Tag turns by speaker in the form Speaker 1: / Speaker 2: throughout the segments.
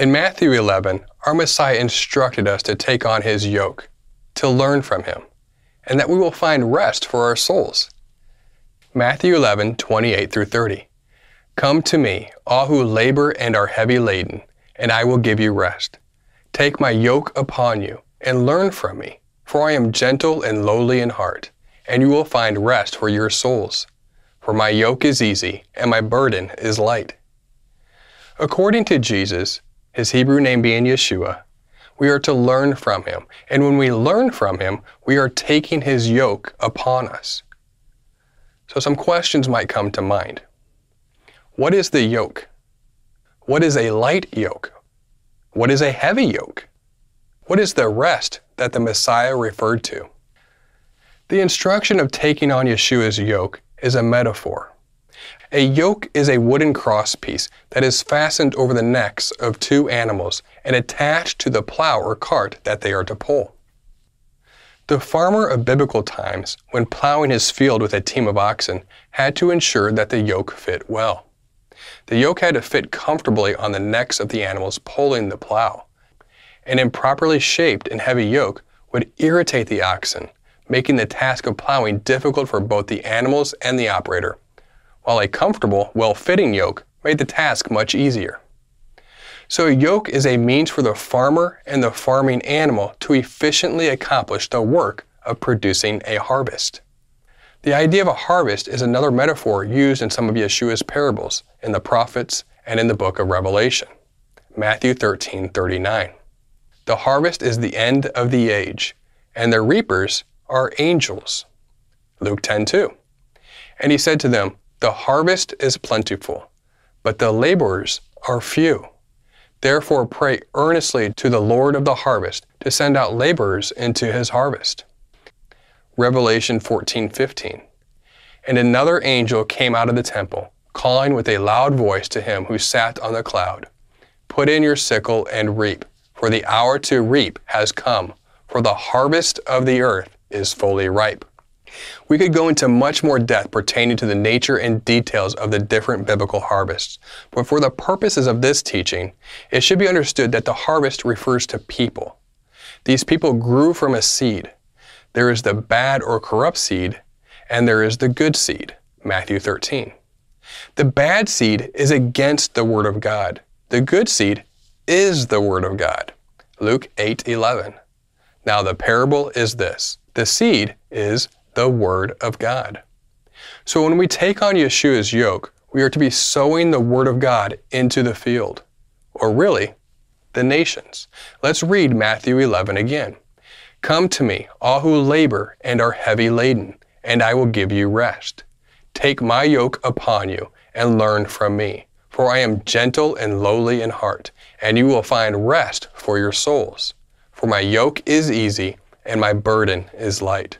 Speaker 1: In Matthew 11, our Messiah instructed us to take on his yoke, to learn from him, and that we will find rest for our souls. Matthew 11, 28 through 30. Come to me, all who labor and are heavy laden, and I will give you rest. Take my yoke upon you, and learn from me, for I am gentle and lowly in heart, and you will find rest for your souls. For my yoke is easy, and my burden is light. According to Jesus, his Hebrew name being Yeshua, we are to learn from him. And when we learn from him, we are taking his yoke upon us. So some questions might come to mind. What is the yoke? What is a light yoke? What is a heavy yoke? What is the rest that the Messiah referred to? The instruction of taking on Yeshua's yoke is a metaphor. A yoke is a wooden crosspiece that is fastened over the necks of two animals and attached to the plow or cart that they are to pull. The farmer of biblical times, when plowing his field with a team of oxen, had to ensure that the yoke fit well. The yoke had to fit comfortably on the necks of the animals pulling the plow. An improperly shaped and heavy yoke would irritate the oxen, making the task of plowing difficult for both the animals and the operator while a comfortable, well-fitting yoke made the task much easier. So a yoke is a means for the farmer and the farming animal to efficiently accomplish the work of producing a harvest. The idea of a harvest is another metaphor used in some of Yeshua's parables in the prophets and in the book of Revelation. Matthew 13:39. The harvest is the end of the age, and the reapers are angels. Luke 10:2. And he said to them, the harvest is plentiful, but the laborers are few. Therefore, pray earnestly to the Lord of the harvest to send out laborers into his harvest. Revelation 14:15. And another angel came out of the temple, calling with a loud voice to him who sat on the cloud, Put in your sickle and reap, for the hour to reap has come, for the harvest of the earth is fully ripe. We could go into much more depth pertaining to the nature and details of the different biblical harvests, but for the purposes of this teaching, it should be understood that the harvest refers to people. These people grew from a seed. There is the bad or corrupt seed, and there is the good seed. Matthew 13. The bad seed is against the Word of God. The good seed is the Word of God. Luke 8:11. Now the parable is this. The seed is the Word of God. So when we take on Yeshua's yoke, we are to be sowing the Word of God into the field, or really, the nations. Let's read Matthew 11 again. Come to me, all who labor and are heavy laden, and I will give you rest. Take my yoke upon you and learn from me, for I am gentle and lowly in heart, and you will find rest for your souls. For my yoke is easy and my burden is light.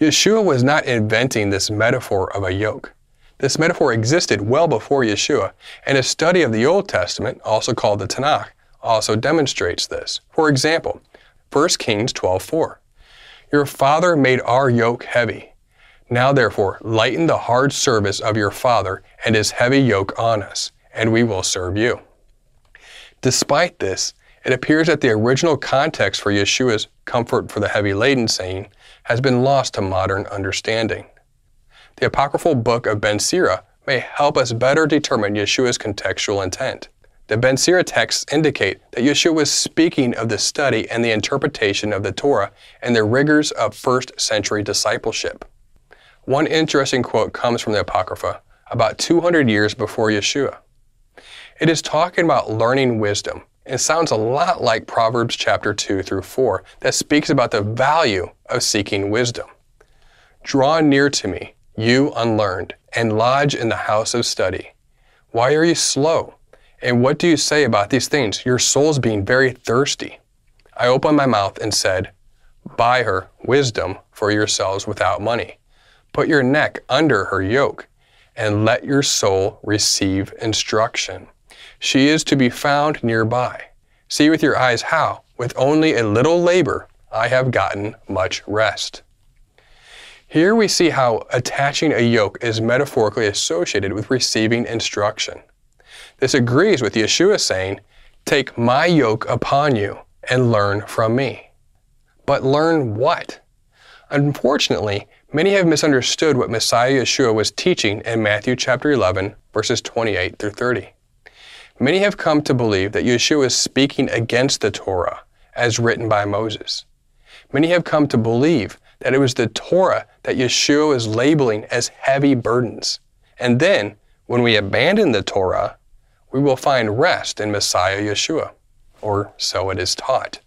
Speaker 1: Yeshua was not inventing this metaphor of a yoke. This metaphor existed well before Yeshua, and a study of the Old Testament, also called the Tanakh, also demonstrates this. For example, 1 Kings 12:4. Your father made our yoke heavy. Now therefore, lighten the hard service of your father and his heavy yoke on us, and we will serve you. Despite this, it appears that the original context for Yeshua's comfort for the heavy laden saying has been lost to modern understanding. The apocryphal book of Ben Sira may help us better determine Yeshua's contextual intent. The Ben Sira texts indicate that Yeshua was speaking of the study and the interpretation of the Torah and the rigors of first century discipleship. One interesting quote comes from the Apocrypha about 200 years before Yeshua. It is talking about learning wisdom it sounds a lot like Proverbs chapter 2 through 4 that speaks about the value of seeking wisdom. Draw near to me, you unlearned, and lodge in the house of study. Why are you slow? And what do you say about these things? Your soul's being very thirsty. I opened my mouth and said, Buy her wisdom for yourselves without money. Put your neck under her yoke, and let your soul receive instruction. She is to be found nearby. See with your eyes how, with only a little labor, I have gotten much rest. Here we see how attaching a yoke is metaphorically associated with receiving instruction. This agrees with Yeshua saying, Take my yoke upon you and learn from me. But learn what? Unfortunately, many have misunderstood what Messiah Yeshua was teaching in Matthew chapter 11, verses 28 through 30. Many have come to believe that Yeshua is speaking against the Torah as written by Moses. Many have come to believe that it was the Torah that Yeshua is labeling as heavy burdens. And then, when we abandon the Torah, we will find rest in Messiah Yeshua, or so it is taught.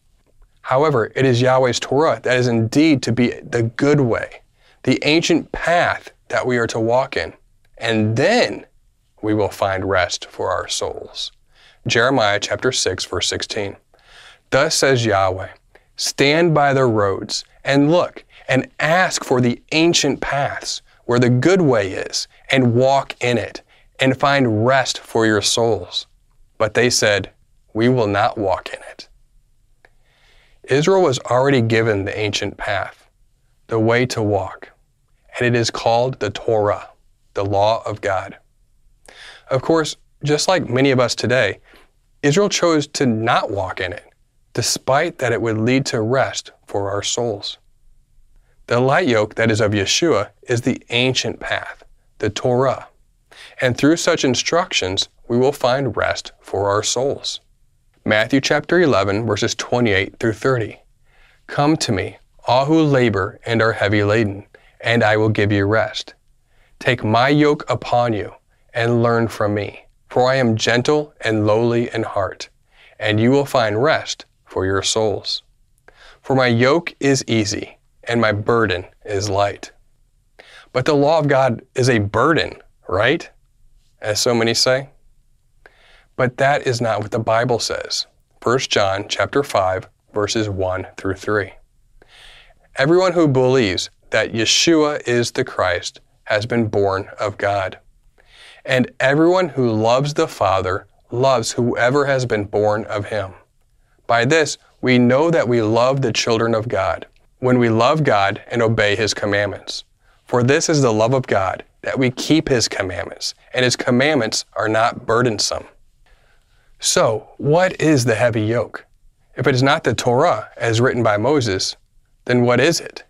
Speaker 1: However, it is Yahweh's Torah that is indeed to be the good way, the ancient path that we are to walk in. And then we will find rest for our souls. Jeremiah chapter 6 verse 16. Thus says Yahweh, stand by the roads and look and ask for the ancient paths where the good way is and walk in it and find rest for your souls. But they said, we will not walk in it. Israel was already given the ancient path, the way to walk, and it is called the Torah, the law of God. Of course, just like many of us today, Israel chose to not walk in it, despite that it would lead to rest for our souls. The light yoke that is of Yeshua is the ancient path, the Torah, and through such instructions we will find rest for our souls. Matthew chapter 11, verses 28 through 30. Come to me, all who labor and are heavy laden, and I will give you rest. Take my yoke upon you and learn from me, for I am gentle and lowly in heart, and you will find rest for your souls. For my yoke is easy, and my burden is light. But the law of God is a burden, right? As so many say. But that is not what the Bible says. 1 John chapter 5 verses 1 through 3. Everyone who believes that Yeshua is the Christ has been born of God. And everyone who loves the Father loves whoever has been born of him. By this, we know that we love the children of God, when we love God and obey his commandments. For this is the love of God, that we keep his commandments, and his commandments are not burdensome. So, what is the heavy yoke? If it is not the Torah as written by Moses, then what is it?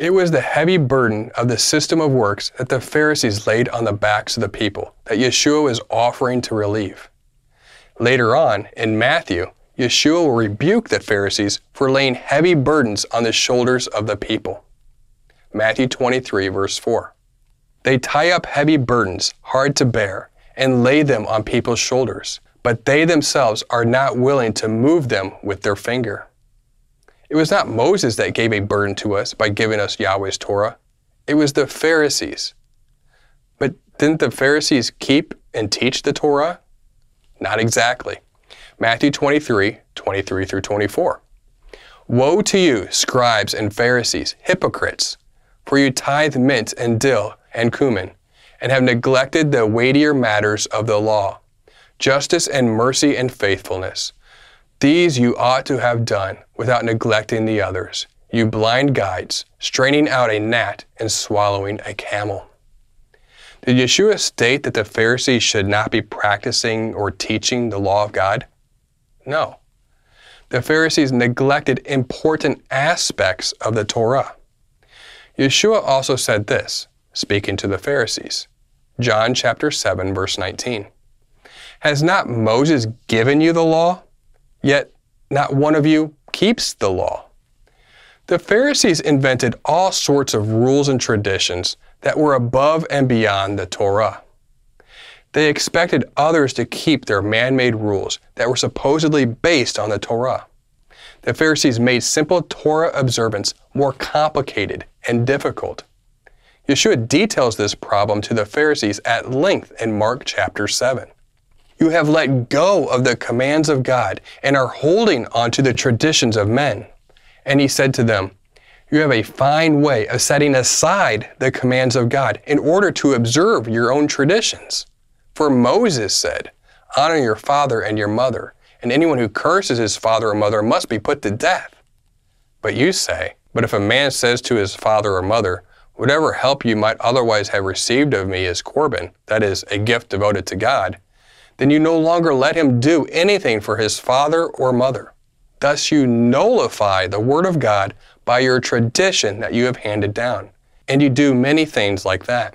Speaker 1: It was the heavy burden of the system of works that the Pharisees laid on the backs of the people that Yeshua was offering to relieve. Later on, in Matthew, Yeshua will rebuke the Pharisees for laying heavy burdens on the shoulders of the people. Matthew 23, verse 4. They tie up heavy burdens, hard to bear, and lay them on people's shoulders but they themselves are not willing to move them with their finger. It was not Moses that gave a burden to us by giving us Yahweh's Torah. It was the Pharisees. But didn't the Pharisees keep and teach the Torah? Not exactly. Matthew 23, 23 through 24. Woe to you, scribes and Pharisees, hypocrites, for you tithe mint and dill and cumin, and have neglected the weightier matters of the law justice and mercy and faithfulness. These you ought to have done without neglecting the others, you blind guides, straining out a gnat and swallowing a camel. Did Yeshua state that the Pharisees should not be practicing or teaching the law of God? No. The Pharisees neglected important aspects of the Torah. Yeshua also said this, speaking to the Pharisees. John chapter 7 verse 19. Has not Moses given you the law? Yet not one of you keeps the law. The Pharisees invented all sorts of rules and traditions that were above and beyond the Torah. They expected others to keep their man made rules that were supposedly based on the Torah. The Pharisees made simple Torah observance more complicated and difficult. Yeshua details this problem to the Pharisees at length in Mark chapter 7. You have let go of the commands of God and are holding on to the traditions of men. And he said to them, You have a fine way of setting aside the commands of God in order to observe your own traditions. For Moses said, Honor your father and your mother, and anyone who curses his father or mother must be put to death. But you say, But if a man says to his father or mother, Whatever help you might otherwise have received of me is Corban, that is, a gift devoted to God, then you no longer let him do anything for his father or mother. Thus you nullify the word of God by your tradition that you have handed down. And you do many things like that.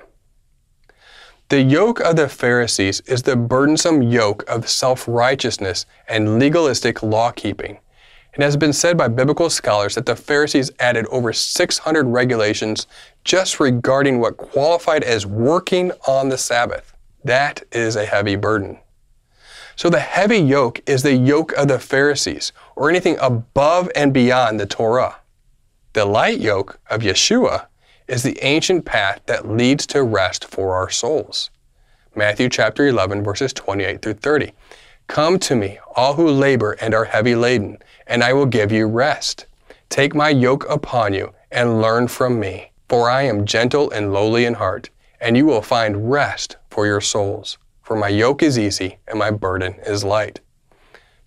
Speaker 1: The yoke of the Pharisees is the burdensome yoke of self righteousness and legalistic law keeping. It has been said by biblical scholars that the Pharisees added over 600 regulations just regarding what qualified as working on the Sabbath. That is a heavy burden. So the heavy yoke is the yoke of the Pharisees, or anything above and beyond the Torah. The light yoke of Yeshua is the ancient path that leads to rest for our souls. Matthew chapter 11 verses 28 through 30. Come to me, all who labor and are heavy laden, and I will give you rest. Take my yoke upon you and learn from me, for I am gentle and lowly in heart, and you will find rest for your souls. For my yoke is easy and my burden is light.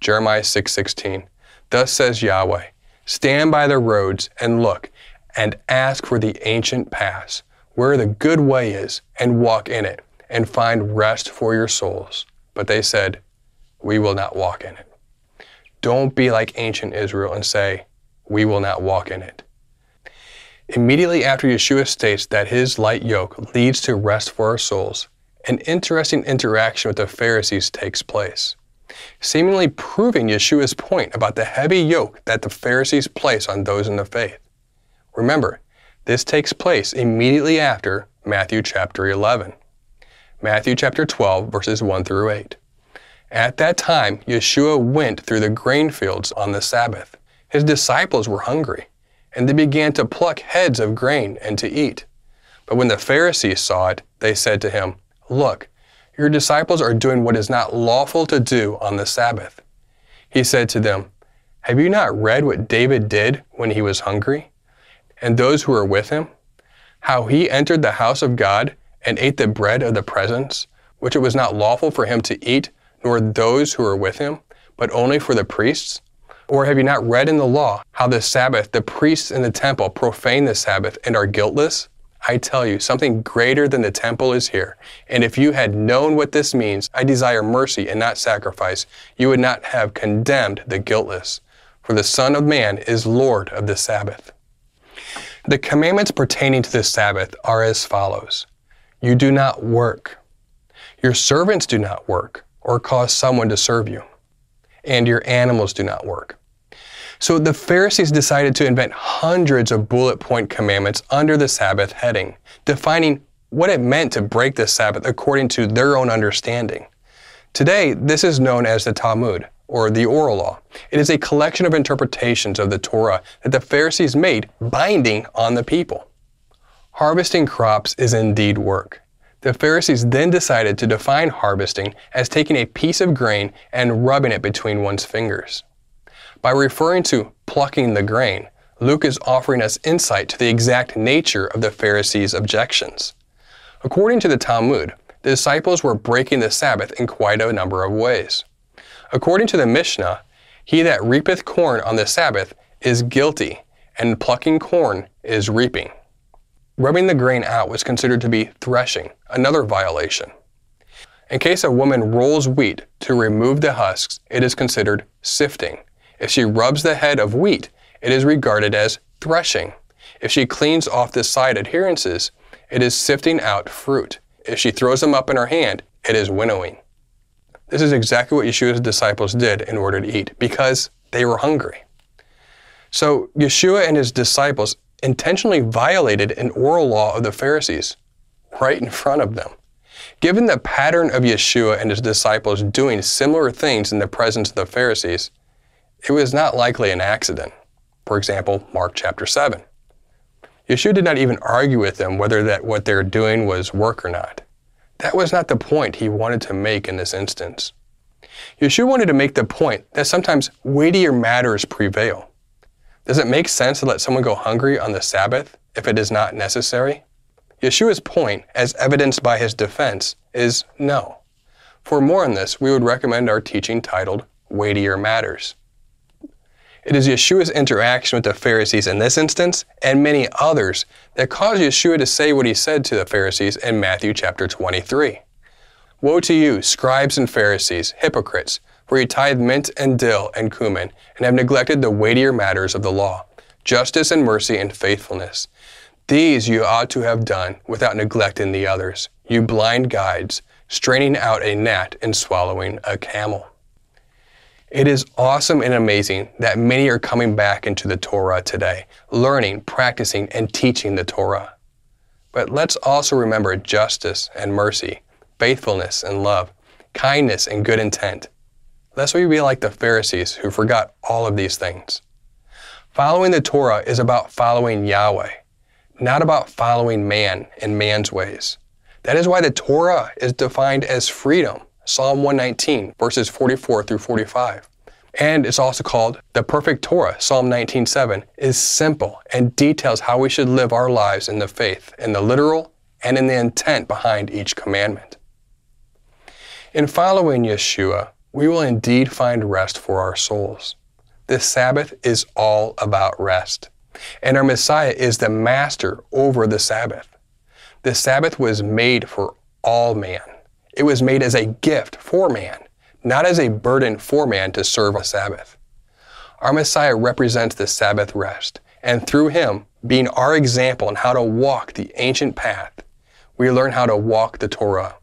Speaker 1: Jeremiah 6:16. 6, Thus says Yahweh, stand by the roads and look and ask for the ancient paths, where the good way is, and walk in it, and find rest for your souls. But they said, we will not walk in it. Don't be like ancient Israel and say, We will not walk in it. Immediately after Yeshua states that his light yoke leads to rest for our souls, an interesting interaction with the Pharisees takes place, seemingly proving Yeshua's point about the heavy yoke that the Pharisees place on those in the faith. Remember, this takes place immediately after Matthew chapter 11. Matthew chapter 12, verses 1 through 8. At that time, Yeshua went through the grain fields on the Sabbath. His disciples were hungry, and they began to pluck heads of grain and to eat. But when the Pharisees saw it, they said to him, Look, your disciples are doing what is not lawful to do on the Sabbath. He said to them, Have you not read what David did when he was hungry? And those who were with him? How he entered the house of God and ate the bread of the presence, which it was not lawful for him to eat nor those who were with him, but only for the priests? Or have you not read in the law how the Sabbath, the priests in the temple profane the Sabbath and are guiltless? I tell you, something greater than the temple is here. And if you had known what this means, I desire mercy and not sacrifice, you would not have condemned the guiltless. For the Son of Man is Lord of the Sabbath. The commandments pertaining to the Sabbath are as follows You do not work, your servants do not work or cause someone to serve you. And your animals do not work. So the Pharisees decided to invent hundreds of bullet point commandments under the Sabbath heading, defining what it meant to break the Sabbath according to their own understanding. Today, this is known as the Talmud, or the oral law. It is a collection of interpretations of the Torah that the Pharisees made binding on the people. Harvesting crops is indeed work. The Pharisees then decided to define harvesting as taking a piece of grain and rubbing it between one's fingers. By referring to plucking the grain, Luke is offering us insight to the exact nature of the Pharisees' objections. According to the Talmud, the disciples were breaking the Sabbath in quite a number of ways. According to the Mishnah, he that reapeth corn on the Sabbath is guilty, and plucking corn is reaping. Rubbing the grain out was considered to be threshing, another violation. In case a woman rolls wheat to remove the husks, it is considered sifting. If she rubs the head of wheat, it is regarded as threshing. If she cleans off the side adherences, it is sifting out fruit. If she throws them up in her hand, it is winnowing. This is exactly what Yeshua's disciples did in order to eat, because they were hungry. So Yeshua and his disciples intentionally violated an oral law of the Pharisees right in front of them. Given the pattern of Yeshua and his disciples doing similar things in the presence of the Pharisees, it was not likely an accident. For example, Mark chapter 7. Yeshua did not even argue with them whether that what they're doing was work or not. That was not the point he wanted to make in this instance. Yeshua wanted to make the point that sometimes weightier matters prevail. Does it make sense to let someone go hungry on the Sabbath if it is not necessary? Yeshua's point, as evidenced by his defense, is no. For more on this, we would recommend our teaching titled Weightier Matters. It is Yeshua's interaction with the Pharisees in this instance and many others that caused Yeshua to say what he said to the Pharisees in Matthew chapter 23. Woe to you, scribes and Pharisees, hypocrites, for you tithe mint and dill and cumin, and have neglected the weightier matters of the law, justice and mercy and faithfulness. These you ought to have done without neglecting the others, you blind guides, straining out a gnat and swallowing a camel. It is awesome and amazing that many are coming back into the Torah today, learning, practicing, and teaching the Torah. But let's also remember justice and mercy faithfulness and love, kindness and good intent. Lest we be like the Pharisees who forgot all of these things. Following the Torah is about following Yahweh, not about following man and man's ways. That is why the Torah is defined as freedom, Psalm 119, verses 44 through 45. And it's also called the perfect Torah, Psalm 19:7, is simple and details how we should live our lives in the faith, in the literal and in the intent behind each commandment. In following Yeshua, we will indeed find rest for our souls. This Sabbath is all about rest, and our Messiah is the master over the Sabbath. The Sabbath was made for all man. It was made as a gift for man, not as a burden for man to serve a Sabbath. Our Messiah represents the Sabbath rest, and through him, being our example in how to walk the ancient path, we learn how to walk the Torah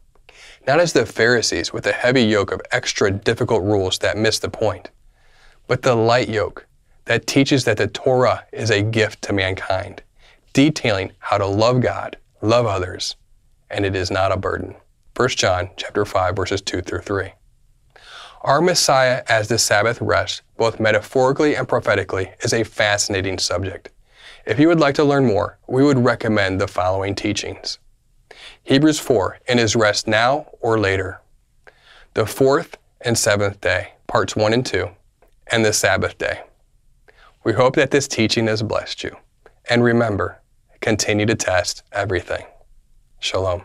Speaker 1: not as the Pharisees with a heavy yoke of extra difficult rules that miss the point, but the light yoke that teaches that the Torah is a gift to mankind, detailing how to love God, love others, and it is not a burden. 1 John chapter 5 verses 2 through 3. Our Messiah as the Sabbath rest, both metaphorically and prophetically, is a fascinating subject. If you would like to learn more, we would recommend the following teachings. Hebrews 4, in his rest now or later. The fourth and seventh day, parts 1 and 2, and the Sabbath day. We hope that this teaching has blessed you. And remember, continue to test everything. Shalom.